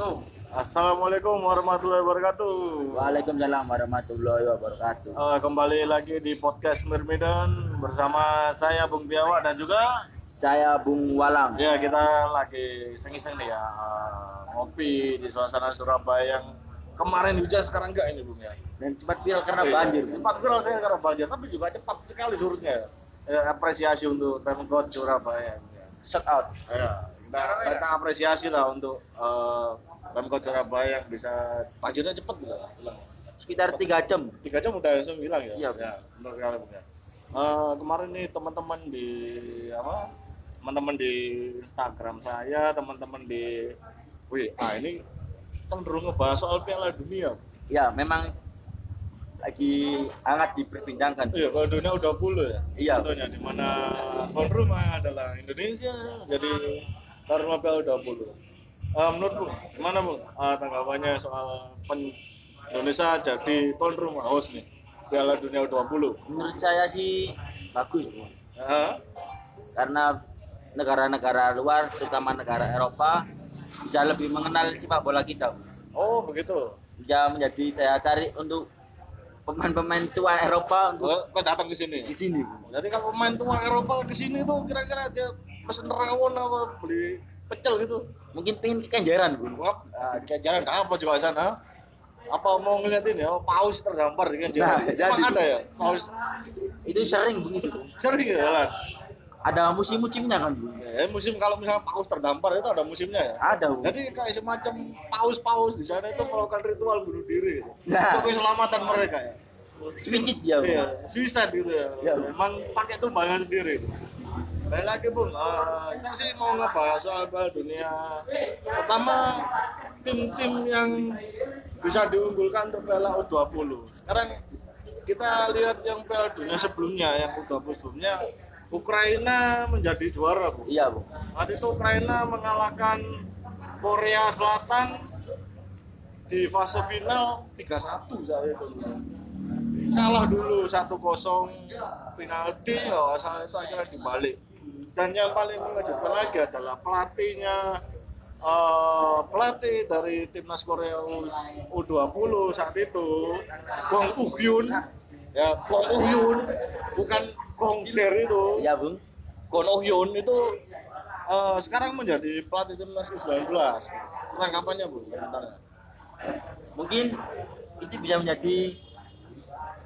Tuh. Assalamualaikum warahmatullahi wabarakatuh. Waalaikumsalam warahmatullahi wabarakatuh. Eh, kembali lagi di podcast Mirmidan bersama saya Bung Biawa dan juga Saya Bung Walang. ya kita lagi iseng-iseng nih ya eh, ngopi di suasana Surabaya yang kemarin hujan sekarang enggak ini Bung ya. Dan cepat viral karena Iya, banjir. Cepat viral saya karena banjir tapi juga cepat sekali surutnya. Ya, apresiasi untuk Pemkot Surabaya. Ya. Shout out. Ya, kita, kita apresiasi lah untuk eh, Pemkot Surabaya yang bisa banjirnya cepat gitu. hilang. Sekitar tiga jam. tiga jam udah langsung hilang ya? Iya. Ya, benar sekali Bung ya. Eh, kemarin nih teman-teman di apa? Teman-teman di Instagram saya, teman-teman di WA ini cenderung ngebahas soal Piala Dunia. Ya, memang lagi hangat diperbincangkan. Iya, Piala Dunia udah puluh ya. Iya. Tentunya di mana tuan rumah adalah Indonesia, jadi tuan rumah Piala udah puluh. Eh, menurut Bung, gimana Bung eh, tanggapannya soal pen Indonesia jadi tuan rumah host nih Piala Dunia 20? Menurut saya sih bagus, Bung. Hah? Karena negara-negara luar, terutama negara Eropa, bisa lebih mengenal sepak bola kita. Bung. Oh begitu. Bisa menjadi daya tarik untuk pemain-pemain tua Eropa untuk Oh, datang ke sini. di sini. Bung. Jadi kalau pemain tua Eropa ke sini tuh kira-kira dia pesen rawon apa beli pecel gitu. Mungkin pengen kekenjaran, Bung. Wah, ah, kayak jalan apa juga sana? Apa mau ngeliatin ya paus terdampar di kan Nah, Emang jadi. ada ya paus Itu sering begitu. Sering ya lah. Ada musim-musimnya kan, Bung. Ya, musim kalau misalnya paus terdampar itu ada musimnya ya. Ada, Bung. Jadi kayak semacam paus-paus di sana itu melakukan ritual bunuh diri gitu. Nah. Untuk keselamatan mereka ya. Switch ya, suicide gitu ya. Ya. Emang pakai tumbangan sendiri. Bung, Eh, kita sih mau ngebahas soal Piala Dunia. Pertama tim-tim yang bisa diunggulkan untuk Piala U20. Sekarang kita lihat yang Piala Dunia sebelumnya, yang U20 sebelumnya, Ukraina menjadi juara bu. Iya, Bung. Waktu itu Ukraina mengalahkan Korea Selatan di fase final 3-1 saat itu. Kalah dulu 1-0 penalti, ya asal itu akhirnya dibalik. Dan yang paling mengejutkan lagi adalah pelatihnya eh, pelatih dari timnas Korea U- U20 saat itu Gong Uhyun ya Gong Uhyun bukan Gong Der itu Iya, Bung. Kono Hyun itu eh, sekarang menjadi pelatih timnas U19. Tanggapannya bu, komentarnya. Mungkin itu bisa menjadi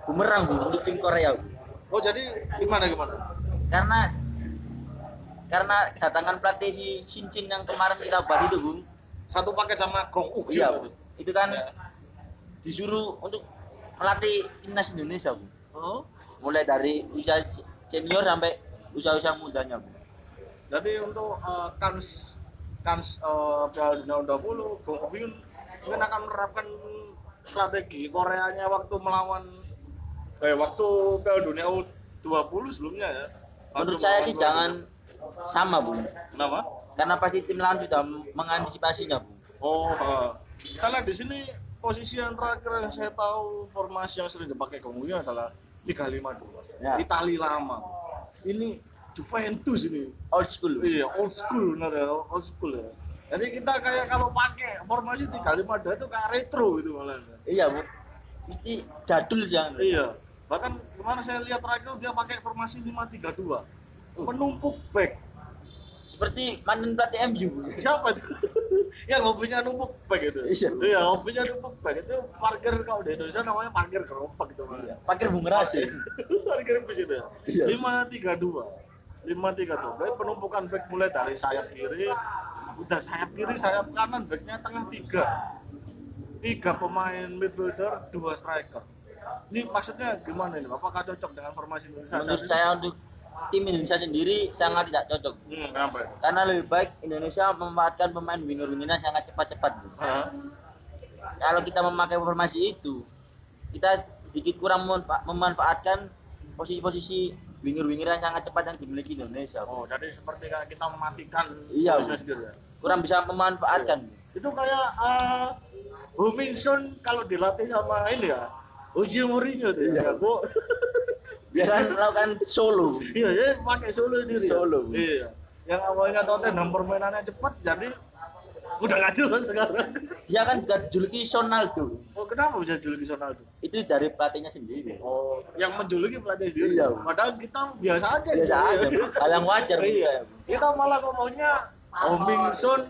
bumerang, Bung, untuk tim Korea. Bung. Oh jadi gimana gimana? Karena karena kedatangan pelatih si Shinchin yang kemarin kita bahas itu, Bung. Satu paket sama Gong Uh Iya. Bung. Itu kan Ya. disuruh untuk melatih timnas Indonesia, Bung. Oh, Mulai dari usia senior sampai usia-usia mudanya, Bung. jadi untuk eh, kans kans eh, Piala Dunia U20, Gong Hyun mungkin akan menerapkan strategi Koreanya waktu melawan eh waktu Piala Dunia U20 sebelumnya ya. Menurut saya sih jangan sama, Bung. Kenapa? Karena pasti tim lawan sudah mengantisipasinya, Bung. Oh, ha. lihat di sini posisi yang terakhir yang saya tahu formasi yang sering dipakai kemudian adalah 352. Ya. Itali lama. Ini Juventus ini. Old school. Iya, old school benar ya, old school ya. Jadi kita kayak kalau pakai formasi 352 itu kayak retro gitu malah. Iya, Bung. Mesti jadul jangan. Iya. Bahkan kemarin saya lihat terakhir dia pakai formasi 532. Penumpuk back. Seperti mantan pelatih MU. Siapa itu? yang hobinya numpuk bag itu. Iya. Iya, hobinya numpuk bag itu parkir kalau di Indonesia namanya parkir gerobak gitu kan. Pakir Bung Rasim. parkir bus itu. ya. Iya. 532. 532. Jadi penumpukan bag mulai dari sayap kiri, udah sayap kiri, sayap kanan, bagnya tengah tiga. Tiga pemain midfielder, dua striker. Ini maksudnya gimana ini? Apakah cocok dengan formasi Indonesia? Menurut saya untuk tim Indonesia sendiri sangat tidak cocok. Hmm, kenapa? ya? Karena lebih baik Indonesia memanfaatkan pemain winger-wingernya sangat cepat-cepat. Kalau kita memakai formasi itu, kita sedikit kurang memanfa- memanfaatkan posisi-posisi winger-winger yang sangat cepat yang dimiliki Indonesia. Oh, jadi seperti kita mematikan Iya, sendiri ya? Kurang bisa memanfaatkan. Bung. Itu kayak uh, Huminson kalau dilatih sama ini ya, Jose Mourinho tuh ya. Iya. Bu. Dia kan melakukan solo. Iya, dia pakai solo sendiri. ya? Solo. Iya. Yang awalnya Tottenham permainannya cepat jadi Udah nggak jelas sekarang. Dia kan dijuluki Sonaldo. Oh, kenapa bisa juluki Ronaldo? Itu dari pelatihnya sendiri. Oh, yang menjuluki pelatih sendiri. Iya. Padahal kita biasa aja. Biasa aja, hal yang wajar. Iya. Kita malah ngomongnya Oh Ming Sun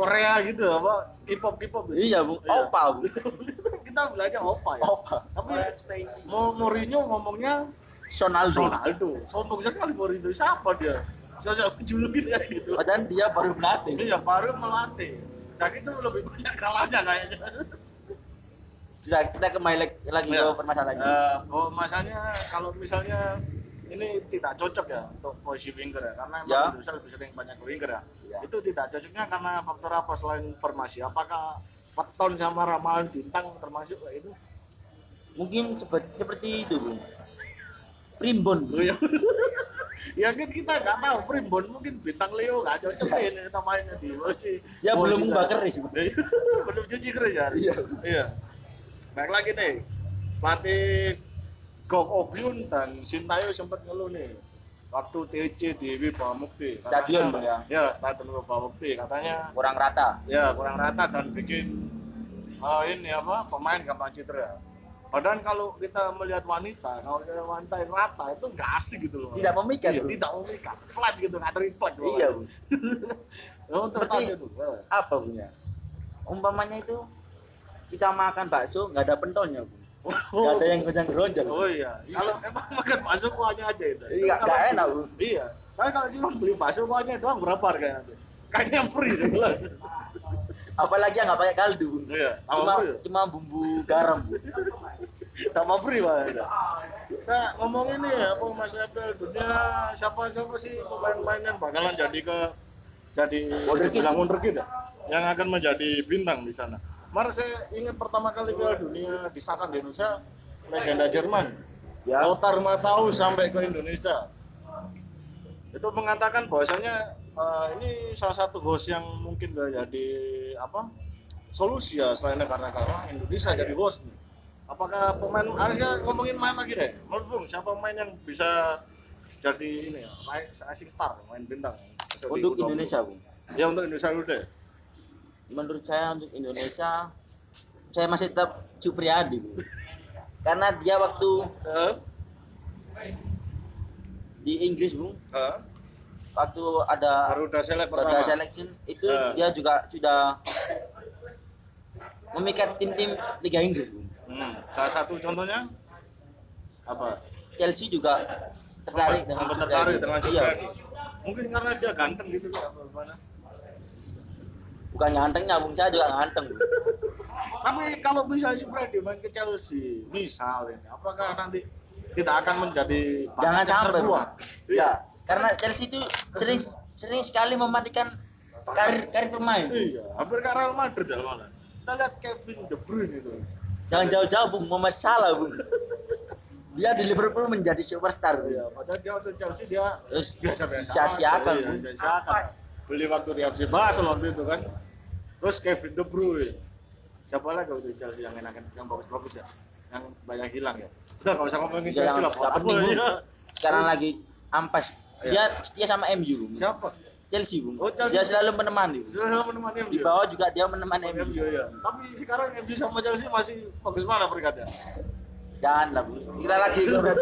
Korea gitu apa K-pop K-pop gitu. Iya, Bu. Iya. Opa, Bu. kita bilangnya opa ya. Opa. Tapi mau Mourinho ngomongnya Sonaldo. Ronaldo. Sombong sekali Mourinho. Siapa dia? Saya julukin kayak gitu. Padahal dia baru pelatih. Iya baru melatih. Dan itu lebih banyak kalahnya kayaknya. Sudah, kita kembali lagi, lagi ke Ya. permasalahannya. Eh, oh masanya kalau misalnya ini tidak cocok ya untuk posisi winger ya karena Ya. Indonesia lebih sering banyak winger ya. Ya. Itu tidak cocoknya karena faktor apa selain formasi? Apakah Weton sama ramalan bintang termasuk itu? Mungkin seperti, seperti itu, Bu. Primbon. Bu. Oh, ya. ya kan kita nggak tahu Primbon mungkin bintang Leo nggak cocok ini kita mainnya di posisi. Ya belum ngubah keris, Bu. belum cuci keris ya. Iya. Iya. Baik lagi nih. Pelatih Gok Obyun dan Sintayong sempat ngeluh nih waktu TC di Wibawa Mukti. Katanya- Stadion, Bang, ya? Ya, stadion Wibawa Mukti katanya Kurang rata. ya kurang rata dan bikin eh, ini apa pemain gampang cedera. Padahal kalau kita melihat wanita, kalau kita wanita yang rata itu nggak asik gitu loh. Tidak memikat, Iya, tidak memikat. Flat gitu, nggak triplek. Iya, Bu. Oh, Berarti-. Apa punya? Umpamanya itu kita makan bakso nggak ada pentolnya, Bu. Nggak ada yang gojang geronjol. Oh iya, kalau emang makan bakso kuahnya aja itu. Iya, Kalau- nggak enak, Bu. Iya, tapi kalau cuma beli bakso kuahnya doang berapa harganya? nanti? Kayaknya free deh. lah. Apalagi yang nggak pakai kaldu. Iya, Cuma free. cuma bumbu garam, Bu. Sama free pak. Kita ngomong ini ya, apa Mas Abel dunia siapa siapa sih pemain-pemain yang bakalan jadi ke jadi bilang wonderkid ya, yang akan menjadi bintang di sana. Kemarin saya ingat pertama kali Piala Dunia disahkan di Indonesia legenda Jerman. Ya. Lothar Matthaus sampai ke Indonesia. Itu mengatakan bahwasanya eh, ini salah satu host yang mungkin gak jadi apa solusi ya selain karena karena Indonesia jadi host nih. Apakah pemain harusnya ngomongin main lagi deh. Menurut Bung, siapa pemain yang bisa jadi ini ya, rising star, main bintang Untuk U20? Indonesia, Bu. Ya untuk Indonesia dulu deh. Menurut saya untuk Indonesia saya masih tetap Supriyadi, Bu. Karena dia waktu Eh, di Inggris, Bu, eh, waktu ada Garuda Select pertama. Garuda Selection itu Eh. dia juga sudah memikat tim-tim Liga Inggris, Bu. Hmm, salah satu contohnya apa? Chelsea juga tertarik dengan Sampai tertarik dengan Iya. Mungkin karena dia ganteng gitu apa gimana? Bukan gantengnya, Bung. Saya juga ganteng, Bu. Tapi kalau misalnya Supriyadi main ke Chelsea, misal ini, apakah nanti kita akan menjadi Jangan sampai, terkuat? Ya, karena Chelsea itu sering sering sekali mematikan karir karir pemain. Iya, hampir ke Real Madrid ya malah. Kita lihat Kevin De Bruyne itu. Jangan jauh-jauh, Bung. Muhammad Salah, Bung. Dia di Liverpool menjadi superstar. Iya, padahal dia waktu Chelsea dia biasa-biasa. sia-siakan. Beli waktu di FC Basel waktu itu kan. Terus Kevin De Bruyne. Siapa lagi waktu Chelsea yang enak yang bagus-bagus ya? Yang banyak hilang ya. Sudah nggak usah ngomongin Chelsea lah. nggak penting, ya? Sekarang lagi ampas. Iya. Dia setia sama MU. Siapa? Chelsea, Bung. Oh, Chelsea. Dia selalu menemani. Sudah menemani MU. Di bawah juga dia menemani MU. MU ya. Tapi sekarang MU sama Chelsea masih bagus mana peringkatnya? Jangan lah, Bung. Kita lagi ke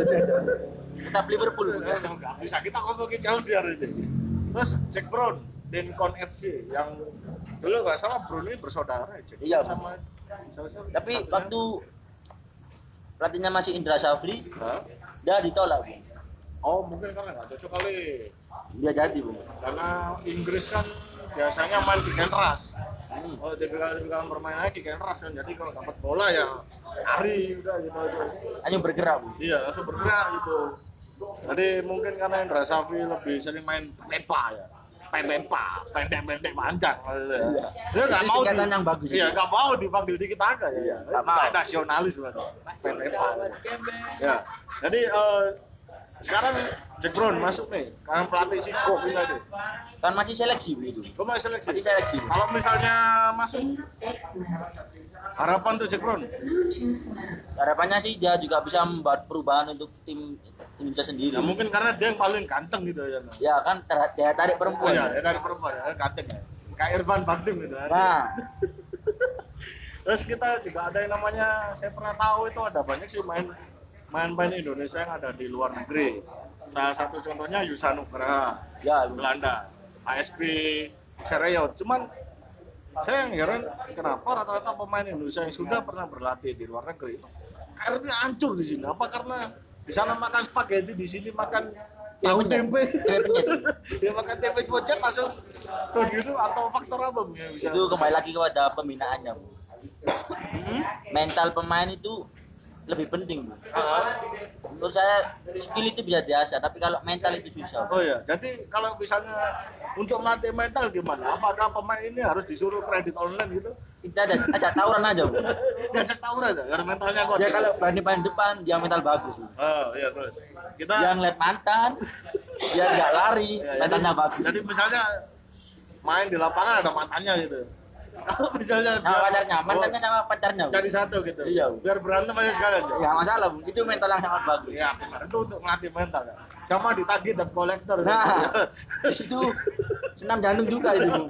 Tetap Liverpool. Eh, nggak bisa kita ngomongin Chelsea hari ini. Terus Jack Brown Lincoln FC yang dulu nggak salah Brown ini bersaudara ya, Jack Iya, sama Chelsea. Tapi satunya- waktu pelatihnya masih Indra Safri, Hah? dia ditolak, Bung. Oh mungkin karena nggak cocok kali Dia jadi, Bung. karena Inggris kan biasanya main and rush. Hmm. Oh tipikal tipikal permainannya kick and rush kan jadi kalau dapat bola ya lari udah gitu aja. Hanya bergerak, Bung. Iya langsung bergerak gitu. Jadi mungkin karena Indra Safri lebih sering main pepa ya. Pepa, pendek-pendek panjang. Iya. Dia nggak mau singkatan di- yang bagus Iya nggak mau dipanggil dikit aja ya. Iya, nggak mau. Nasionalis berarti. Pepa. Ya. Jadi eh, sekarang Jack Brown masuk nih. Karena pelatih si pindah tuh. Kan masih seleksi, Bung. itu. Gue masih seleksi. Masih seleksi. Kalau misalnya masuk harapan tuh Jack Brown. Harapannya sih dia juga bisa membuat perubahan untuk tim tim Indonesia sendiri. Ya mungkin karena dia yang paling ganteng gitu ya. Ya kan ter- dia tarik Oh perempuan. iya, ya dari perempuan ya, ganteng ya. Kak Irfan Baktim gitu ada. Nah, Terus kita juga ada yang namanya saya pernah tahu itu ada banyak sih main main-main Indonesia yang ada di luar negeri. Salah satu contohnya Yusa Nugraha, ya Belanda, ASP Sereyot. Cuman saya yang heran kenapa rata-rata pemain Indonesia yang sudah pernah berlatih di luar negeri itu karirnya hancur di sini. Apa karena di sana makan spaghetti, di sini makan tahu tempe, dia makan tempe pocet langsung tuh gitu atau faktor apa bisa? itu kembali lagi kepada pembinaannya. Bu. Mental pemain itu lebih penting. Bu. Menurut saya skill itu bisa diasah, tapi kalau mental itu susah. Oh ya, jadi kalau misalnya untuk melatih mental gimana? Apakah pemain ini harus disuruh kredit online gitu? Kita ada ajak tawuran aja, Bu. Diajak tawur aja, karena mentalnya kuat. Ya kalau berani main depan, dia mental bagus. Bu. Oh iya terus. Kita Dia ngeliat mantan, dia nggak lari, Ya, mentalnya jadi, bagus. Jadi misalnya main di lapangan ada mantannya gitu. Kalau misalnya Sama pacarnya, mantannya oh, sama pacarnya. Jadi satu gitu. Iya. Biar berantem aja sekalian. Ya, Ya masalah. Itu mental yang sangat bagus. ya benar. Itu untuk melatih mental ya. Sama ditagih dan kolektor. Nah, itu senam jantung juga itu, Bu.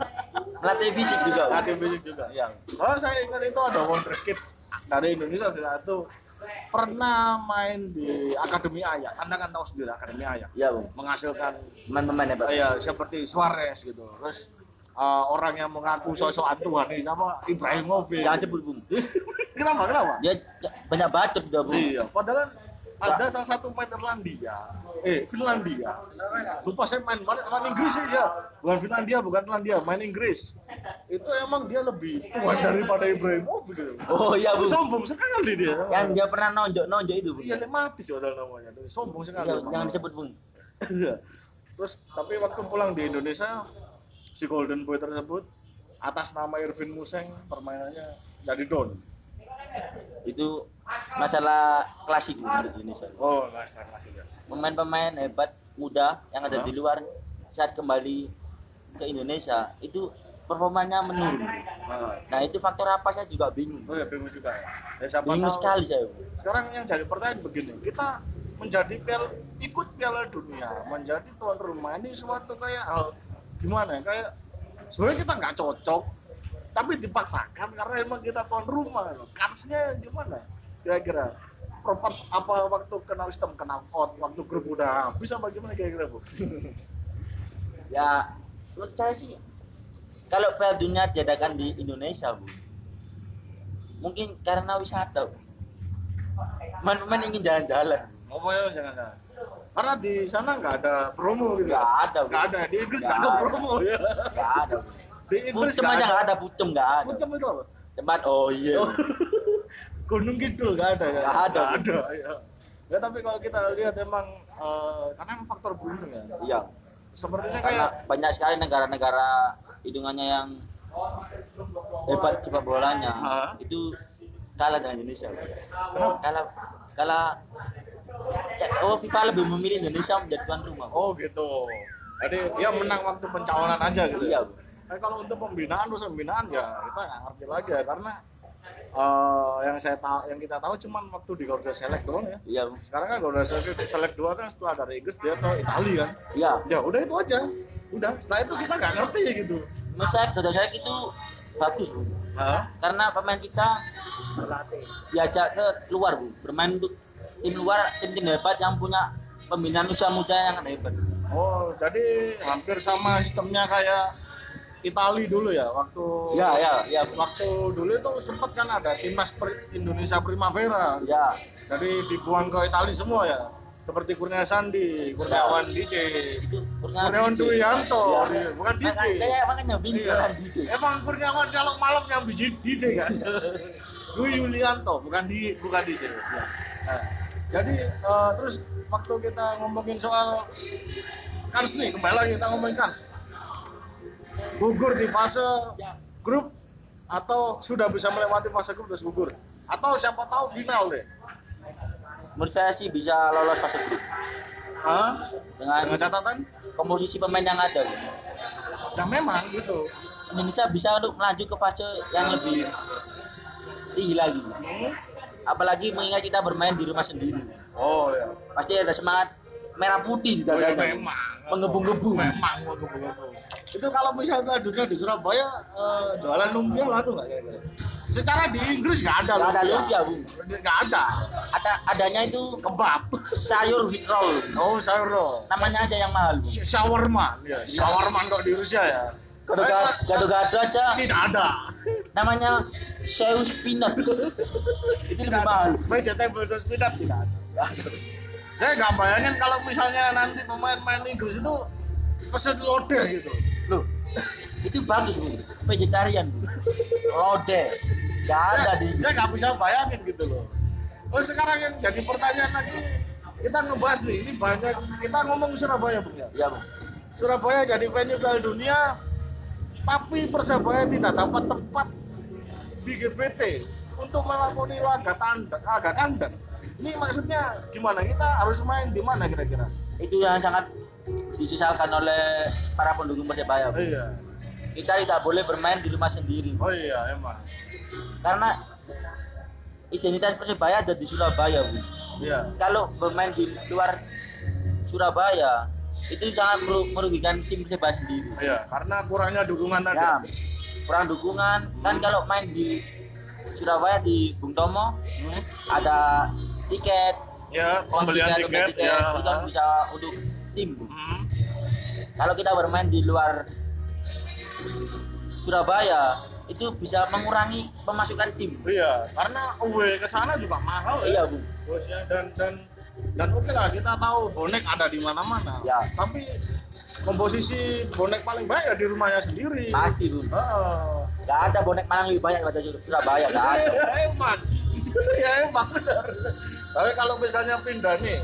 Melatih fisik juga. Bu. Melatih fisik juga. Iya. Oh saya ingat itu ada Wonder Kids dari Indonesia satu pernah main di Akademi Ayak. Anda kan tahu sendiri Akademi Ayak Iya, Bu. menghasilkan Pemain-pemain hebat. ya seperti Suarez gitu. Terus uh, orang yang mengaku sosok Tuhan nih sama Ibrahimovic. Jangan sebut, Bu. kenapa? Kenapa? Dia banyak bacot juga, Bu. Iya, padahal ada salah satu pemain Irlandia, eh Finlandia. Lupa saya main main, main Inggris sih ya, bukan Finlandia, bukan Finlandia, main Inggris. Itu emang dia lebih tua daripada Ibrahimovic gitu. Oh iya, Bu. Sombong sekali dia. Yang dia pernah nonjok-nonjok itu, Bu. Iya lematis padahal namanya. Sombong sekali. Emang. jangan disebut, Bu. Iya. Terus tapi waktu pulang di Indonesia si Golden Boy tersebut atas nama Irvin Museng permainannya jadi don. Itu masalah klasik di Indonesia. Oh, nggak salah sudah. Pemain-pemain hebat muda yang ada di luar saat kembali ke Indonesia itu performanya menurun. Bu. Nah, itu faktor apa saya juga bingung. oh ya bingung juga ya. Ya, siapa Bingung tahu- sekali saya. Sekarang yang jadi pertanyaan begini, kita menjadi piala ikut Piala Dunia, menjadi tuan rumah ini suatu kayak hal gimana ya? Kayak sebenarnya kita nggak cocok, tapi dipaksakan karena emang kita tuan rumah. Karsnya gimana? Kira-kira Perempat apa waktu kena sistem kena out, waktu grup udah habis apa gimana kira-kira bu? Ya, menurut saya sih kalau Piala Dunia diadakan di Indonesia, Bu. Mungkin karena wisata. Bu. Pemain-pemain ingin jalan-jalan. Ngomongnya jangan jangan. Karena di sana nggak ada promo gitu. Nggak ada. Nggak ada. Di Inggris Nggak ada promo ya. Nggak ada. Di Inggris Pucem aja nggak ada, pucem nggak ada. Pucem itu apa? Tempat oh iya. Oh. Gunung Kidul nggak ada ya? Nggak ada. Nggak ada. Ya. Ya, tapi kalau kita lihat emang eh, karena emang faktor beruntung ya. Iya. Sepertinya Karena kayak banyak sekali negara-negara hitungannya yang hebat sepak bolanya itu kalah dengan Indonesia. Kalah kalah oh FIFA lebih memilih Indonesia menjadi tuan rumah. Oh gitu. Jadi dia menang waktu pencalonan aja gitu. Iya, ya. Bu. Nah, kalau untuk pembinaan terus pembinaan ya kita nggak ngerti lagi ya karena eh, yang saya tahu yang kita tahu cuman waktu di Garuda Select doang ya. Iya, Bu. Sekarang kan Garuda Select, Select 2 kan setelah dari Inggris dia ke Italia kan. Iya. Ya udah itu aja. Udah, setelah itu kita nggak ngerti gitu. Menurut saya Garuda Select itu bagus, Bu. Hah? Karena pemain kita diajak ke luar, Bu. Bermain untuk tim luar, tim-tim hebat yang punya pembinaan usia muda yang hebat. Oh, jadi hampir sama sistemnya kayak Itali dulu ya waktu Iya, iya, iya, Bu. waktu dulu itu sempat kan ada timnas Indonesia Primavera. Ya, Jadi dibuang ke Itali semua ya. Seperti Kurnia Sandi, Kurniawan DJ, itu Kurniawan DJ. Duyanto, Iya. bukan DJ. Makanya, makanya bingung Iya. DJ. Emang Kurniawan kalau malam yang DJ, DJ kan? Dwi Yulianto, bukan di bukan DJ. Nah, jadi eh, terus waktu kita ngomongin soal Kans nih, kembali lagi kita ngomongin Kans. Gugur di fase grup atau sudah bisa melewati fase grup terus gugur? Atau siapa tahu final deh? Menurut saya sih bisa lolos fase grup Hah? dengan Dengan catatan? komposisi pemain yang ada. Ya memang gitu. Indonesia bisa untuk melaju ke fase yang lebih tinggi lagi. Hmm? Apalagi mengingat kita bermain di rumah sendiri. Oh ya. Pasti ada semangat merah putih di Oh, ya. Bu. memang. Menggebu-gebu. Memang menggebu-gebu. itu kalau misalnya dunia di Surabaya eh, jualan lumpia laku nggak kira-kira secara di Inggris nggak ada Nggak ada lumpia, Bung. nggak ada ada adanya itu kebab sayur wheat roll oh sayur roll namanya aja yang mahal Bung. shawarma ya shawarma kok di Rusia ya gado-gado aja. Tidak ada. Namanya Zeus peanut. Itu lebih mahal vegetable sauce peanut tidak ada. Saya nggak bayangin kalau misalnya nanti pemain-pemain Inggris itu pesen lodeh gitu. Loh itu bagus bu. Vegetarian bu. Lode nggak ada di saya nggak bisa bayangin gitu loh. Oh sekarang yang jadi pertanyaan lagi kita ngebahas nih ini banyak. Kita ngomong Surabaya bung ya? Ya bu. Surabaya jadi venue Piala Dunia tapi Persebaya tidak dapat tempat di GBT untuk melakoni laga tandang laga kandang ini maksudnya gimana? Kita harus main di mana kira-kira? Itu yang sangat disesalkan oleh para pendukung persebaya bu. Iya. Kita tidak boleh bermain di rumah sendiri oh iya emang. Karena identitas persebaya ada di Surabaya bu. Iya. Kalau bermain di luar Surabaya itu sangat meru- merugikan tim persebaya sendiri. Iya karena kurangnya dukungan tadi. Ya kurang dukungan. Kan kalau main di Surabaya di Bung Tomo Hmm. ada tiket. Ya pembelian pembelian tiket ya. itu kan bisa untuk tim. Hmm. kalau kita bermain di luar Surabaya itu bisa mengurangi pemasukan tim. Iya karena away ke sana juga mahal iya ya bu. Bosnya dan dan dan oke lah kita tahu bonek ada di mana-mana. Ya. tapi komposisi bonek paling baik ya di rumahnya sendiri. Pasti bu Heeh. nggak ada bonek Malang lebih banyak daripada Surabaya nggak ada. Ya emang ya emang benar tapi kalau misalnya pindah nih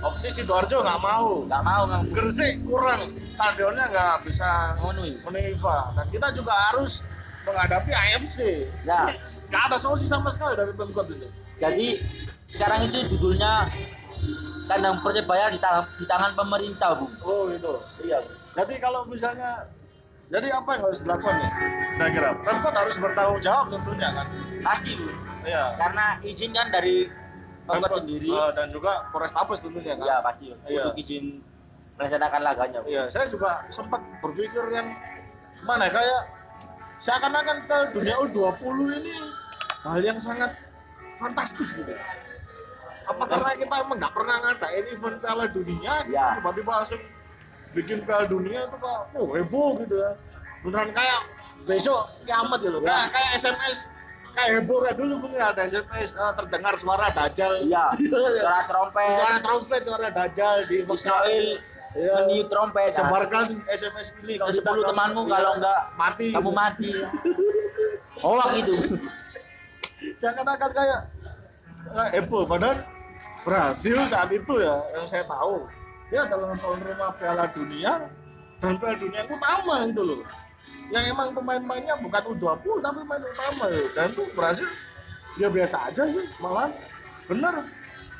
opsi sidoarjo nggak mau. Nggak mau nggak Gresik kurang. Stadionnya nggak bisa memenuhi memenuhi dan kita juga harus menghadapi AFC Ya. Nggak ada solusi sama sekali dari pemkot ini. Jadi sekarang itu judulnya kandang persebaya di tangan di tangan pemerintah bu. Oh gitu iya bu. Jadi kalau misalnya jadi apa yang harus dilakukan nih kira-kira. Pemkot harus bertanggung jawab tentunya kan? Pasti bu. Iya. Karena izin kan dari pemkot sendiri. eh, dan juga Polrestabes tentunya kan? Ya pasti Iya. untuk izin melaksanakan laganya bu. Iya, saya juga sempat berpikir yang mana ya, kayak seakan-akan ke dunia U20 ini hal yang sangat fantastis gitu. Apa karena kita emang nggak pernah ngadain event Piala Dunia, Ya. tiba-tiba langsung bikin Piala Dunia itu kok oh, heboh gitu ya. Beneran kayak besok kiamat ya loh. Ya. Kayak, kayak SMS kayak heboh kayak dulu mungkin ada SMS eh, terdengar suara dajjal. iya suara trompet suara trompet, suara dajjal di. Israel Iya. meniup trompet nah, sebarkan SMS ini ke kita 10 akan- temanmu iya, kalau enggak mati kamu gitu. mati hoak itu seakan-akan kayak kayak heboh padahal Brasil saat itu ya yang saya tahu. Dia adalah tuan rumah Piala Dunia dan Piala Dunia utama gitu loh. Yang emang pemain-pemainnya bukan U20 tapi pemain utama ya. dan tuh Brasil ya biasa aja sih malah bener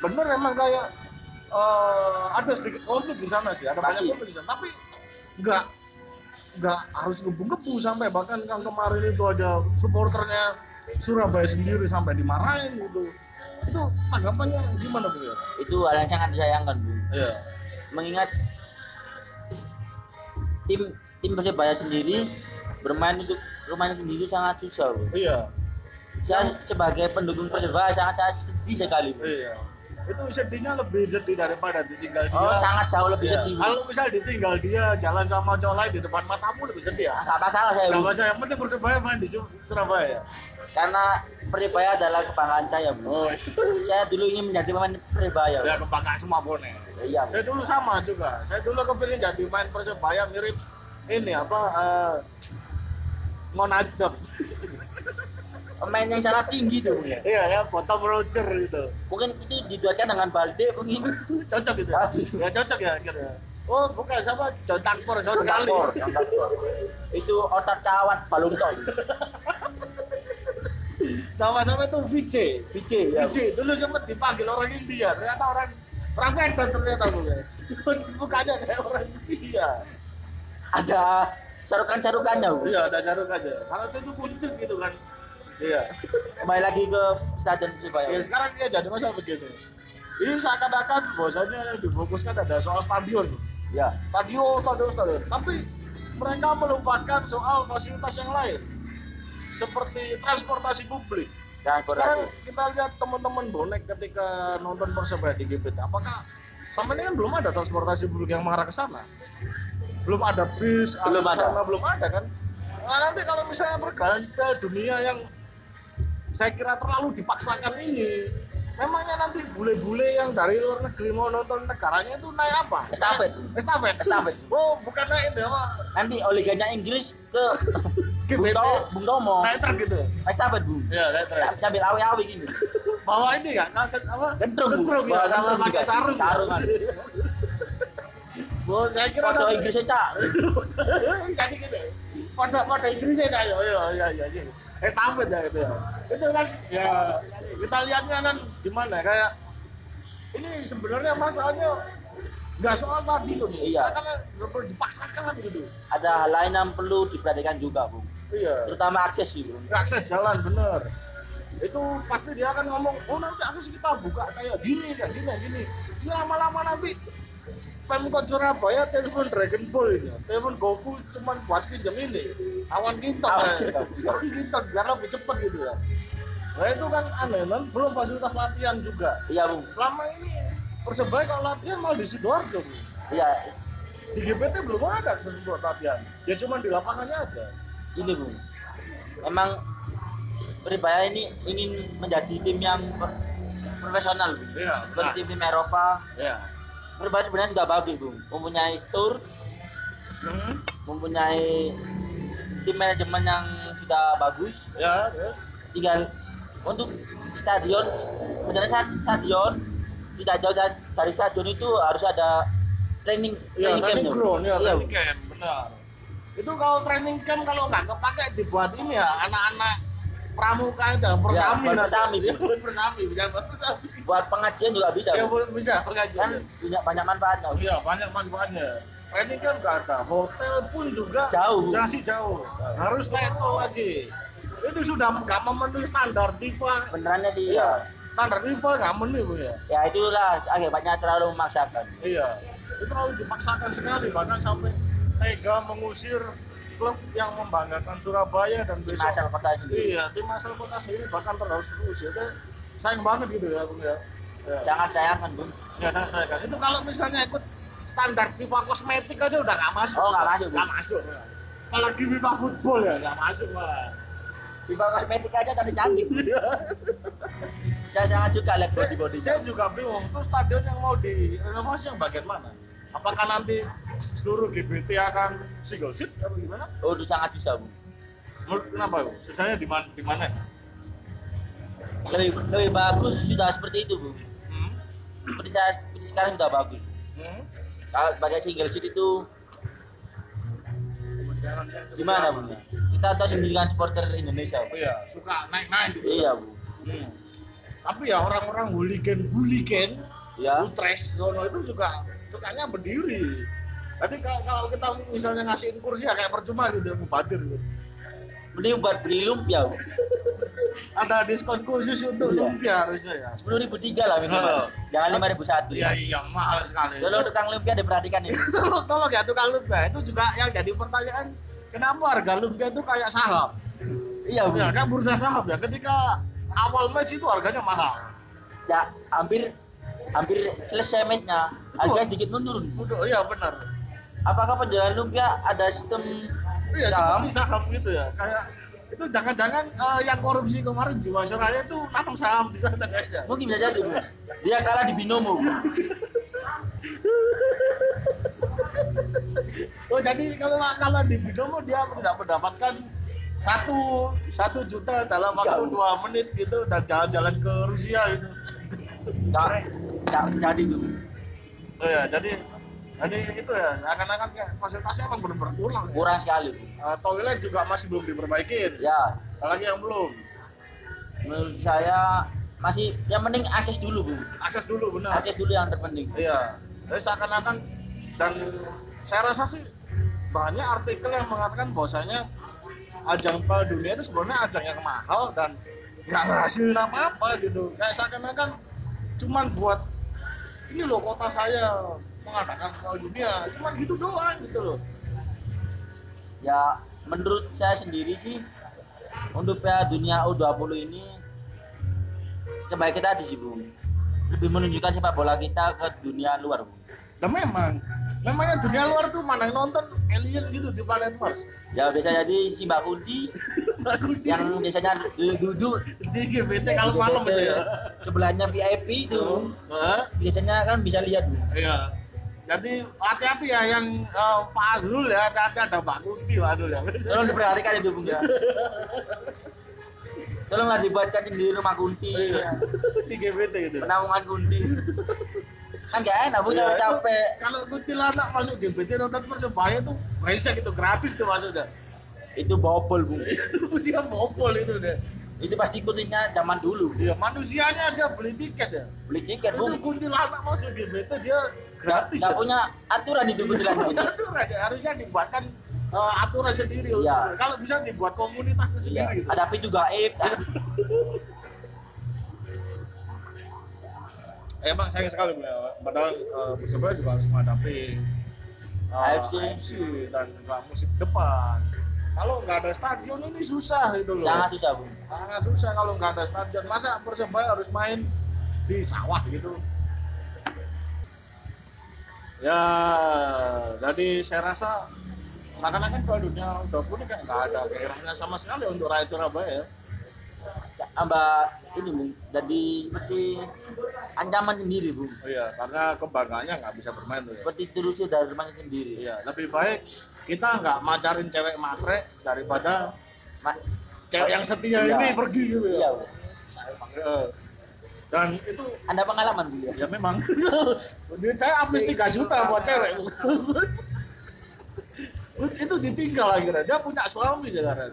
bener emang kayak eh, ada sedikit konflik di sana sih ada banyak konflik di sana. Tapi nggak nggak harus ngebu-ngebu sampai bahkan yang kemarin itu aja supporternya Surabaya sendiri sampai dimarahin gitu itu tanggapannya gimana bu ya? itu hal yang sangat disayangkan bu Iya. mengingat tim tim persebaya sendiri bermain untuk rumahnya sendiri sangat susah bu Iya. saya sebagai pendukung persebaya sangat saya sedih sekali bu Iya. Itu sedihnya lebih sedih daripada ditinggal dia. oh sangat jauh lebih Iya. sedih Kalau misal ditinggal dia jalan sama cowok lain di depan matamu lebih sedih ya. nggak masalah saya Gak bu masalah, yang penting persebaya main di Sur- Surabaya. karena persebaya adalah kebanggaan saya bu Oh, saya dulu ingin menjadi pemain persebaya ya kebanggaan semua bonek. iya. Saya dulu sama juga. Saya dulu kepilih jadi main persebaya mirip ini apa eh Monajab. Pemain yang sangat tinggi tuh ya. Iya ya, Bottom Roger itu. mungkin itu diduetkan dengan Balde mungkin Cocok gitu. ya cocok ya akhirnya. Oh, bukan sama John Tankor, John Gakor. itu otak kawat balung tol Sama-sama itu VJ. VJ ya. VJ dulu sempat dipanggil orang India, ternyata orang orang Medan ternyata bukan. Bukannya kayak orang India. ada sarukan-sarukannya Bu. Iya, ada jarum aja. Kalau itu kuntit gitu kan. Iya. kembali lagi ke stadion Persibaya Ya sekarang dia jadi masalah begini. Ini seakan-akan bahwasannya yang difokuskan ada soal stadion. ya Stadion, stadion, stadion. Tapi mereka melupakan soal fasilitas yang lain seperti transportasi publik sekarang transportasi kita lihat teman-teman bonek ketika nonton persebaya di GBT apakah sama ini kan belum ada transportasi publik yang mengarah ke sana belum ada bis Belum ada. sana, belum ada kan nah, nanti kalau misalnya Piala dunia yang saya kira terlalu dipaksakan ini memangnya nanti bule-bule yang dari luar negeri mau nonton negaranya itu naik apa? Estafet. Estafet. Estafet. Oh, bukan naik ini apa? nanti oliganya Inggris ke Bung, GBT. To, Bung Tomo Naik truk gitu. estafet bung Ya, naik truk. sambil awi-awi gini Bawa ini kan? Apa? Kentrung, Bu. Kentrung ya, Bawa sama pakai sarung. Sarung, kan. Oh, saya kira nanti- Inggrisnya cak jadi gitu pada pada Inggrisnya ayo ya ya ya ya estafet ya itu ya? Itu kan ya kita lihatnya kan gimana kayak ini sebenarnya masalahnya nggak soal stadion Iya. karena nggak perlu dipaksakan gitu. Ada hal lain yang perlu diperhatikan juga bung iya. Terutama akses sih bung akses jalan bener. Itu pasti dia akan ngomong oh nanti akses kita buka kayak gini kayak gini gini. Ya lama-lama nanti Pemkot Surabaya telepon Dragon Ball ini. Telepon Goku cuman buat pinjam ini. Awan kinton Awan ya. kinton. awan kinton biar lebih cepet gitu ya. Nah itu kan aneh kan belum fasilitas latihan juga. Iya bung selama ini persebaya kalau latihan malah di sidoarjo Bu. iya. Di GPT belum ada akses latihan. Ya cuma di lapangannya aja ini bung memang Persibaya ini ingin menjadi tim yang pro- profesional iya seperti tim-tim Eropa. Ya Persibaya sebenarnya sudah bagus bung mempunyai store Hmm. mempunyai tim manajemen yang sudah bagus ya terus tinggal untuk stadion sebenarnya sta- stadion tidak jauh da- dari stadion itu harus ada training Iya, training campnya. ground ya, iya training camp, benar. Itu kalau training camp kalau nggak kepake dibuat ini ya anak-anak pramuka itu persami, Ya, Bu. buat persami, bisa buat pengajian juga bisa Ya, bisa kan pengajian. punya banyak manfaatnya. Iya, banyak manfaatnya. Camp nggak ada, hotel pun juga Jauh. Masih jauh. Harus naik tol lagi. Itu sudah nggak memenuhi standar FIFA. benerannya sih Iya, ya standar FIFA nggak memenuhi bu ya. ya itulah akibatnya terlalu memaksakan Iya, itu terlalu dipaksakan sekali bahkan sampai tega mengusir klub yang membanggakan Surabaya dan tim besok asal kota sendiri iya tim asal kota sendiri bahkan terus terus itu sayang banget gitu ya bung ya. Ya, jangan sayangkan bung ya saya sayangkan. Itu kalau misalnya ikut standar FIFA kosmetik aja udah nggak masuk. Oh, nggak masuk, Bu. Nggak masuk. ya. Apalagi FIFA football ya nggak masuk malah. FIFA kosmetik aja cantik cantik Iya. saya sangat suka lihat body body Saya juga bingung, itu stadion yang mau direnovasi yang bagian mana? Apakah nanti seluruh GBT akan single seat atau gimana? oh itu sangat bisa bung Menurut kenapa? Bu? Sisanya di mana? Di mana? Lebih lebih bagus sudah seperti itu bung Hmm? seperti saya seperti sekarang sudah bagus Hmm? kalau pakai single seat itu gimana bung kita tahu sendiri kan supporter Indonesia bung. iya, suka naik-naik gitu. iya bung Hmm. Tapi ya orang-orang hooligan hooligan ya Utres sono itu juga sukanya berdiri. Tapi kalau, kita misalnya ngasihin kursi ya kayak percuma gitu mubadir gitu. Mending buat beli lumpia. Ada diskon khusus untuk Iya. lumpia harusnya ya. sepuluh ribu tiga lah minimal Oh. jangan lima ribu satu. Iya iya mahal sekali. kalau tukang lumpia diperhatikan ini. Tolong tolong ya tukang lumpia. Itu juga yang jadi pertanyaan kenapa harga lumpia itu kayak saham? Iya ya kan bursa saham ya. Ketika awal match itu harganya mahal. Ya hampir hampir selesai matchnya. Harga sedikit menurun. Udah, iya benar. Apakah penjualan lumpia ada sistem iya saham seperti saham gitu ya. Kayak itu jangan-jangan eh, yang korupsi kemarin Jiwasraya itu nanam saham di sana kayaknya. Mungkin bisa jadi bung dia kalah di binomo oh jadi kalau kalau di binomo dia tidak mendapatkan satu satu juta dalam waktu dua menit gitu dan jalan-jalan ke Rusia gitu. Nggak nggak jadi tuh Oh ya, jadi jadi itu ya seakan-akan kayak fasilitasnya emang benar-benar kurang. Ya. kurang sekali. Eh, toilet juga masih belum diperbaikin. ya Apalagi yang belum. menurut saya masih yang penting akses dulu bung Akses dulu benar. akses dulu yang terpenting Iya. Jadi seakan-akan dan saya rasa sih banyak artikel yang mengatakan bahwasanya ajang Piala Dunia itu sebenarnya ajang yang mahal dan nggak ngasilin apa-apa gitu. Kayak seakan-akan cuman buat ini loh kota saya mengadakan Piala Dunia, cuman gitu doang gitu loh. ya menurut saya sendiri sih untuk Piala Dunia U20 ini sebaiknya tadi sih Bung lebih menunjukkan sepak bola kita ke dunia luar Bung Nah memang, memangnya dunia luar tuh mana yang nonton alien gitu di planet Mars. ya bisa jadi si Mbak yang biasanya duduk di GBT kalau malam itu ya. sebelahnya VIP itu biasanya kan bisa lihat Iya. Jadi hati-hati ya yang eh, Pak Azrul ya, hati-hati ada Mbak Kunti Pak Azrul ya. tolong diperhatikan itu Bung ya tolonglah dibuatkan di rumah Kunti Iya. Di GBT gitu. penampungan Kunti kan gak enak punya itu capek Kalau kuntilanak masuk GBT nonton persebaya tuh brengsek itu gratis tuh masuknya. itu bobol Bung Dia bobol itu deh. itu pasti kuntinya zaman dulu Iya, manusianya aja beli tiket ya. beli tiket Itu Bung kuntilanak masuk GBT dia gratis. nggak ya. punya aturan itu kuntilanak aturan ya, harusnya dibuatkan eh, aturan sendiri. Iya. Kalau bisa dibuat komunitasnya Iya, sendiri gitu. ada pintu gaib Emang sayang sekali. Padahal eh, Persebaya juga harus menghadapi eh, AFC. AFC dan juga musim depan. Kalau nggak ada stadion ini susah gitu loh. sangat susah Bung Sangat susah kalau nggak ada stadion. Masa Persebaya harus main di sawah gitu? Ya, jadi saya rasa seakan-akan kalau dunia udah pun nggak ada gairahnya sama sekali untuk rakyat Surabaya. Tambah ini Bung jadi seperti ancaman sendiri Bung Oh iya, karena kebanggaannya nggak bisa bermain tuh ya. seperti terusir dari rumahnya sendiri Iya, lebih baik kita nggak macarin cewek matre daripada Ma cewek yang setia Iya. ini pergi gitu iya ya. Bung. Saya panggil. Dan itu anda pengalaman Bung ya ya memang duit saya habis 3 juta buat cewek. itu ditinggal akhirnya. Dia punya suami sekarang.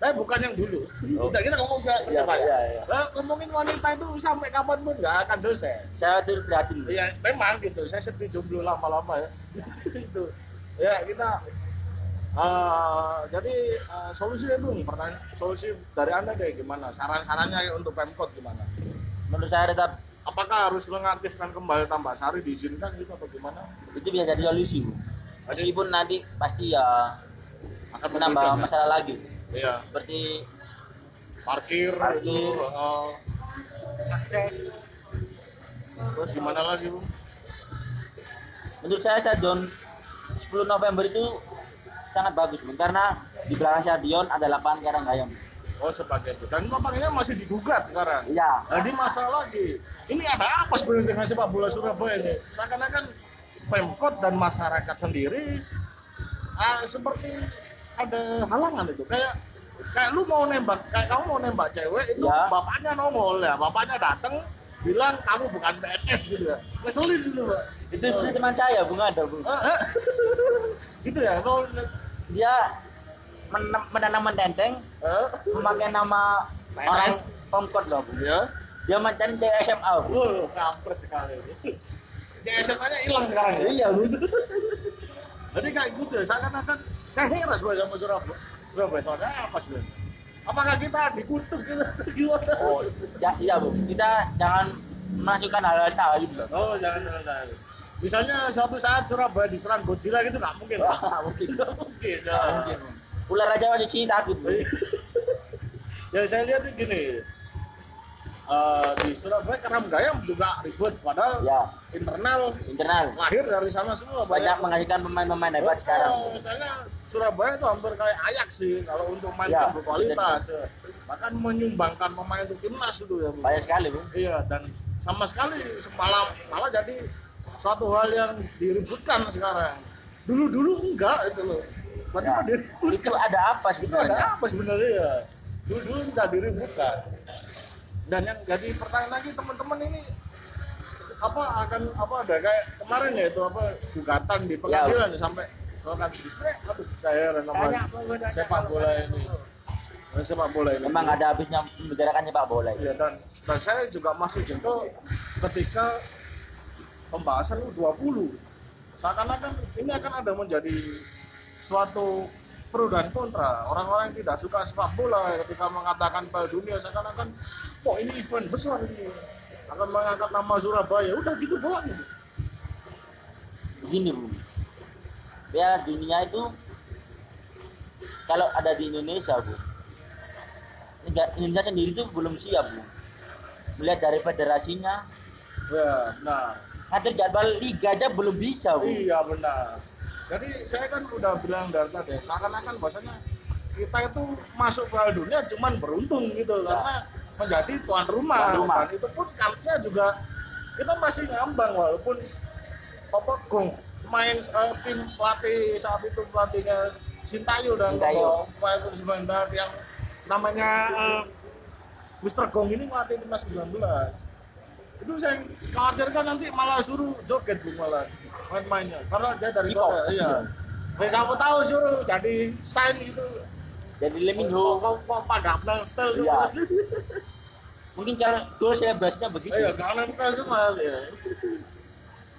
Tapi bukan yang dulu. Udah kita ngomong ke Iya, Persebaya. iya, iya. Nah, ngomongin wanita itu sampai kapan pun nggak akan selesai. saya turut prihatin. Iya, memang gitu. Saya sedih jomblo lama-lama ya. itu. Ya, kita eh, jadi eh, solusinya itu pertanyaan solusi dari Anda kayak gimana? Saran-sarannya untuk Pemkot gimana? menurut saya tetap Apakah harus mengaktifkan kembali tambah sari diizinkan gitu atau gimana? itu bisa jadi solusi meskipun nanti pasti ya Akan menambah masalah lagi Iya, seperti parkir, Parkir. itu, eh, akses. Terus gimana lagi, Bu? menurut saya stadion 10 November itu sangat bagus Bung karena di belakang stadion ada lapangan Karanggayam Oh, sebagai itu. Dan lapangannya masih digugat sekarang. iya Jadi masalah lagi, ini ada apa sebenarnya dengan sepak bola Surabaya ini? Seakan-akan Pemkot dan masyarakat sendiri ah, seperti ada halangan itu. Kayak kayak lu mau nembak, kayak kamu mau nembak cewek itu Ya. bapaknya nongol ya, bapaknya datang bilang kamu bukan PNS gitu ya. Ngeselin gitu, Pak. itu seperti teman saya Bung ada Bung gitu ya, mau dia men- menanam mententeng eh, memakai nama orang Pemkot loh Bung ya. dia mencari TSMA Bung Wow, kampret sekali. CSM-nya hilang sekarang ya. iya Bung Jadi kayak gitu ya, seakan-akan saya heran sebenarnya sama Surabaya. Surabaya itu ada apa sebenarnya? Apakah kita dikutuk gitu? Gimana? oh ya, iya Bung kita jangan melakukan hal-hal lain loh Oh, jangan jangan. Misalnya suatu saat Surabaya diserang Godzilla gitu nggak mungkin. Nggak mungkin. Nggak mungkin. ya. Nggak mungkin Bung. ular aja masih sih takut ya saya lihat gini. eh, di Surabaya Karam Gayam juga ribut padahal ya internal internal lahir dari sana semua banyak menghasilkan pemain-pemain hebat sekarang Oh, misalnya Surabaya itu hampir kayak Ajax sih kalau untuk main Ya, berkualitas. ya. Bahkan menyumbangkan pemain untuk timnas itu ya. Bu. banyak sekali Bung Iya dan sama sekali malah malah jadi suatu hal yang diributkan sekarang. Dulu-dulu enggak itu loh. Ya. Tiba-tiba diributkan. itu ada apa Itu ada sebenarnya apa sebenarnya ya? Dulu-dulu enggak diributkan. Dan yang jadi pertanyaan lagi teman-teman ini ada kayak kemarin ya itu apa gugatan di pengadilan sampai sebenarnya aduh saya heran sama sepak bola ini. Dan sepak bola ini. Memang ada habisnya membicarakan sepak bola Iya dan dan saya juga masih jengkel ketika pembahasan U20 seakan-akan ini akan ada menjadi suatu pro dan kontra. Orang-orang yang tidak suka sepak bola ketika mengatakan Piala Dunia seakan-akan kok ini event besar ini akan mengangkat nama Surabaya udah gitu doang. Gitu. begini Bung Piala dunia itu kalau ada di Indonesia bu Indonesia sendiri tuh belum siap bu. Melihat dari federasinya. Ya benar. Ngatur jadwal liga aja belum bisa bu. Iya benar. Jadi saya kan udah bilang dari tadi, seakan-akan bahasanya kita itu masuk Piala Dunia cuman beruntung gitu karena menjadi tuan rumah. Tuan rumah. Dan itu pun kansnya juga kita masih ngambang walaupun apa gong main eh, tim pelatih saat itu pelatihnya Sintayo dan Sintayong. pemain pemain yang namanya eh, Mr. Gong ini melatih timnas 19 itu saya khawatirkan nanti malah suruh joget bu malah main-mainnya karena dia dari. Korea iya Nah, siapa tahu suruh jadi sign gitu jadi Leminho kok kok pada style. Iya. mungkin cara gol selebrasinya begitu. Iya Gangnam style semua ya.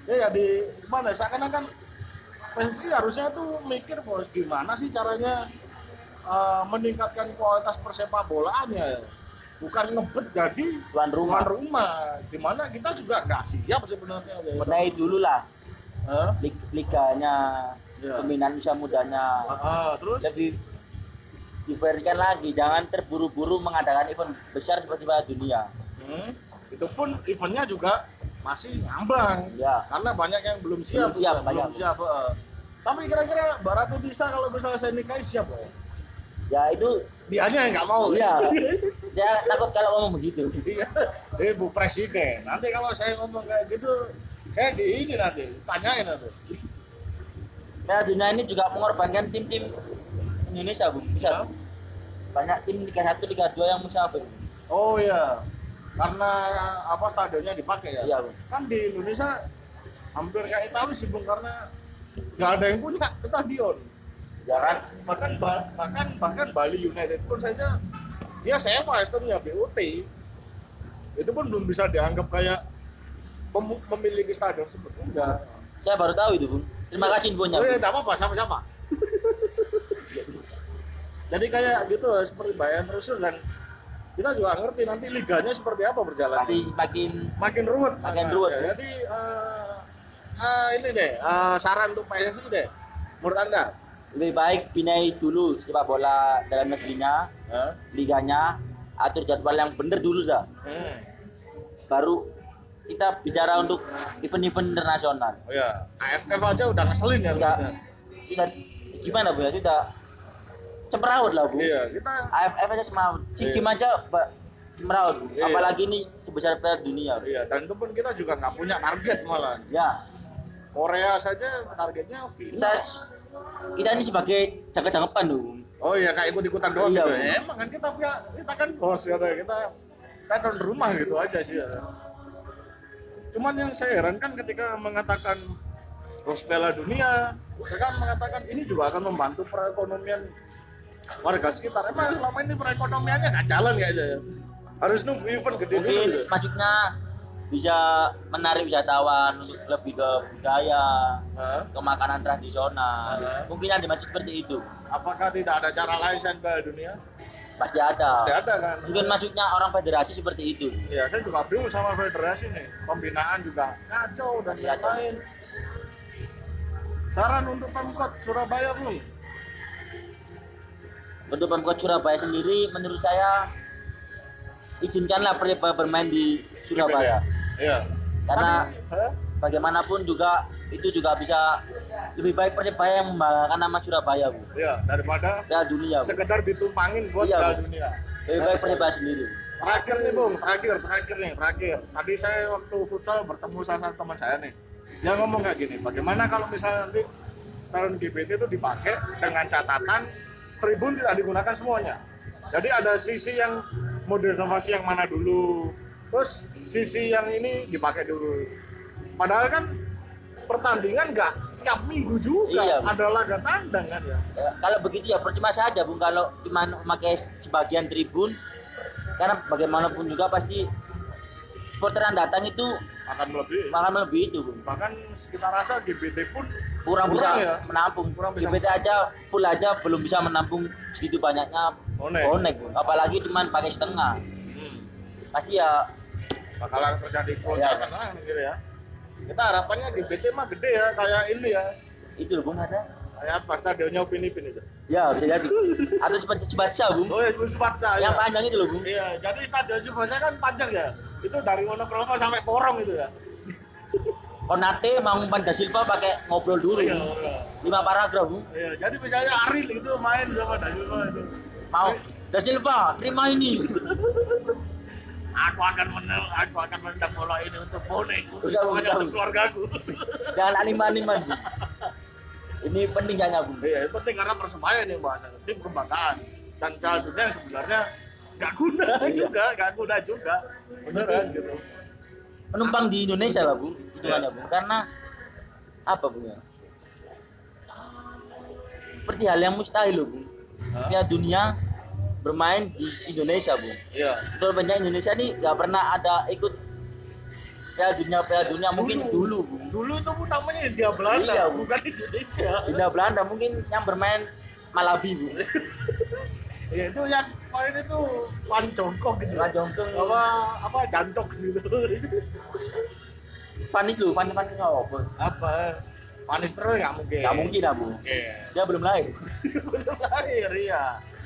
Ya ya di mana? Seakan-akan PSI harusnya tuh mikir bos gimana sih caranya eh, meningkatkan kualitas persepak bolaannya ya bukan ngebet jadi Tuan rumah. tuan rumah. Di mana kita juga nggak siap sebenarnya ya. benahi dulu lah. Lig- liganya Iya. pembinaan usia mudanya. Ah, terus? Lebih diberikan lagi jangan terburu-buru mengadakan event besar seperti Piala Dunia. Hmm, itu pun eventnya juga masih ngambang. Ya. karena banyak yang belum siap. Belum siap, belum banyak. siap heeh. tapi kira-kira Mbak Ratu Tisa kalau misalnya saya nikahi siap ya ya itu dianya yang nggak mau. Iya. Saya takut kalau ngomong begitu. Iya. Eh Bu Presiden nanti kalau saya ngomong kayak gitu saya di ini nanti tanyain nanti. Piala Dunia ini juga mengorbankan tim-tim Indonesia bu. Bisa. Bu. Banyak tim Liga 1 Liga 2 yang musafir oh iya. Karena apa stadionnya dipakai ya? Iya, Bu. kan di Indonesia hampir kayak Italia sih Bung karena nggak ada yang punya stadion. Ya kan? Bahkan ba- bahkan bahkan Bali United pun saja dia sewa sistemnya BOT itu pun belum bisa dianggap kayak mem- memiliki stadion sebetulnya saya baru tahu itu bung terima kasih infonya oh Bu. ya tidak apa-apa. Sama-sama jadi kayak gitu seperti Bayern Rusur dan kita juga ngerti nanti liganya seperti apa berjalan pasti makin makin ruwet Makin Nah, ruwet. ya, jadi eh, eh, ini deh eh, saran untuk PSSI deh menurut anda lebih baik pinahi dulu sepak bola dalam negerinya Hah? liganya atur jadwal yang bener dulu dah Hmm. baru kita bicara untuk event-event internasional Oh ya, AFF aja udah ngeselin ya udah terusnya. udah gimana bu ya udah cemeraut lah bu Iya, kita AFF aja semeraut si Iya. aja mbak cemeraut. Iya. apalagi ini sebesar piala dunia iya dan itu pun kita juga nggak punya target malah. ya Korea saja targetnya kita final. kita ini sebagai jaga-jagapan loh Bu. Oh iya, kayak ikut-ikutan doang Iya, gitu. Ya, emang kan kita punya kita kan bos ya, kita kita kan rumah gitu aja sih. Ya. Cuman yang saya herankan ketika mengatakan bos Piala Dunia, mereka mengatakan ini juga akan membantu perekonomian warga sekitar. Emang selama ini perekonomiannya nggak jalan kayaknya ya. Harus nunggu event gede dulu mungkin gitu. maksudnya bisa menarik wisatawan untuk lebih ke budaya Hah? ke makanan tradisional Iya. mungkin ada dimaksud seperti itu Apakah tidak ada cara lain selain Dunia? pasti ada Pasti ada kan. mungkin maksudnya orang federasi seperti itu Ya, saya juga bingung sama federasi nih. Pembinaan juga kacau dan Iya, lain-lain. Saran untuk Pemkot Surabaya belum? Untuk Pemkot Surabaya sendiri menurut saya izinkanlah Persebaya bermain di Surabaya Iya. karena bagaimanapun juga itu juga bisa lebih baik Persebaya yang membanggakan nama Surabaya Bu Iya, daripada Piala Dunia Bu. sekedar ditumpangin buat Iya, Piala. Dunia. lebih baik Persebaya sendiri Bu. Terakhir nih Bung, terakhir, terakhir nih, terakhir. Tadi saya waktu futsal bertemu salah satu teman saya nih. Dia ngomong kayak gini, bagaimana kalau misalnya nanti stadion GBT itu dipakai dengan catatan tribun tidak digunakan semuanya. Jadi ada sisi yang mode renovasi yang mana dulu, terus sisi yang ini dipakai dulu. Padahal kan pertandingan nggak tiap minggu juga, Iya, ada laga tandang kan ya. Ya, kalau begitu ya percuma saja Bung kalau cuma memakai sebagian tribun karena bagaimanapun juga pasti supporter yang datang itu Akan melebihi. makan melebihi itu Bung. Bahkan kita rasa GBT pun kurang, bisa ya. menampung Kurang bisa GBT aja full aja belum bisa menampung segitu banyaknya Bonek. bonek apalagi cuma pakai setengah Hmm. pasti ya bakalan terjadi lonjakan lah gitu ya. Kita harapannya GBT mah gede ya, kayak ini ya. itu loh Bung ada Kayak apa stadionnya Upin Ipin itu. Ya bisa jadi. Atau cepat cepat sah bung. Oh ya, Supatsa ya. Yang panjang itu loh bung. Iya, jadi stadion Supatsa kan panjang ya. Itu dari Wonokromo sampai Porong itu ya. Konate Mangupan Da Silva pakai ngobrol dulu. Iya, iya. Lima paragraf. Iya, jadi misalnya Aril itu main sama Danilo itu. Mau Da Silva terima ini. Aku akan menang, aku akan menendang bola ini untuk bonek, Udah, udah. untuk keluargaku. Jangan animan-animan. Ini penting kayaknya bung. Iya, penting karena persebaya nih bahasan tim kebanggaan dan Piala Dunia sebenarnya nggak guna Iya. juga, nggak guna juga, beneran gitu. Penumpang di Indonesia lah bung. Hitungannya bung. Karena apa bung ya? Seperti hal yang mustahil loh bung. Piala dunia bermain di Indonesia bung. Iya. Betul banyak Indonesia nih nggak pernah ada ikut Piala Dunia Piala Dunia mungkin dulu Bung. Dulu itu pun namanya India Belanda, Iya, Bu. bukan Indonesia. India Belanda mungkin yang bermain Malabi Bung. Ya itu yang main itu Wan Jongkok gitu. Wan Jongkok. Apa apa Jancok gitu. Van itu Van Van nggak apa? apa? Panis terus nggak mungkin. Nggak mungkin. Oke. Dia belum lahir. Belum lahir ya.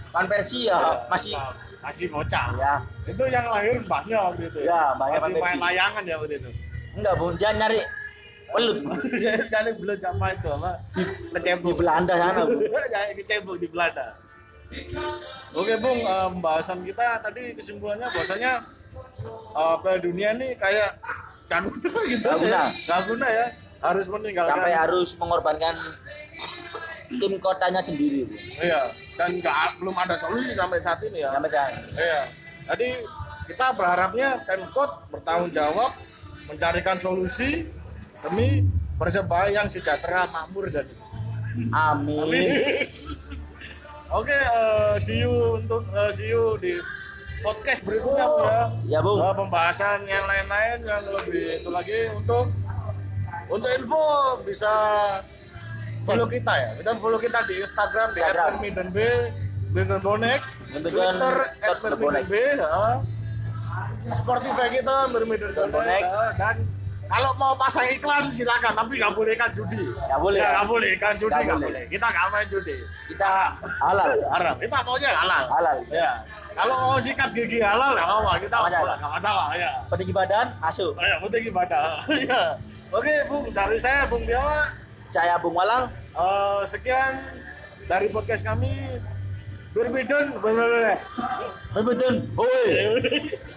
Van Persie ya masih masih bocah. ya Itu yang lahir mbahnya waktu itu. Ya, mbahnya Masih Van main layangan ya waktu itu. enggak Bung. Dia nyari Bung. Jadi belum siapa itu apa? di Kecebong. Belanda sana Bung. Ya, kecebong di Belanda. Oke Bung, pembahasan kita tadi kesimpulannya bahwasanya eh, Piala Dunia ini kayak gak guna gitu Nggak aja. guna. Gak guna ya. Harus meninggalkan. Sampai harus mengorbankan tim kotanya sendiri. Iya. Dan nggak belum ada solusi sampai saat ini ya. Sampai sekarang. Iya. Jadi kita berharapnya Pemkot bertanggung jawab mencarikan solusi demi persebaya yang sejahtera, makmur dan Amin. Oke, eh, see you untuk eh, see you di podcast berikutnya Bu, ya. Ya Bung. Eh, pembahasan yang lain-lain yang lebih itu lagi untuk untuk info bisa follow kita ya. Kita follow kita di Instagram di. @mirmidanb, Mirdan Bonek, Twitter. @mirmidanb, ya. Spotify kita Mirmidan Bonek. Dan kalau mau pasang iklan silakan, tapi nggak boleh ikan judi. Nggak boleh, Ya, ya? nggak boleh ikan judi, Nggak nggak boleh. boleh. Kita nggak main judi. Kita halal. Haram. Kita maunya halal. Halal. Ya. Kalau mau sikat gigi halal nggak apa kita Nggak masalah. nggak masalah ya. Peninggi badan masuk. Ya, penting ibadah. ya. Oke, Bung, dari saya Bung Biawa Saya Bung Walang. eh, sekian dari podcast kami. Berbeda, berbeda. Berbeden. Hoi.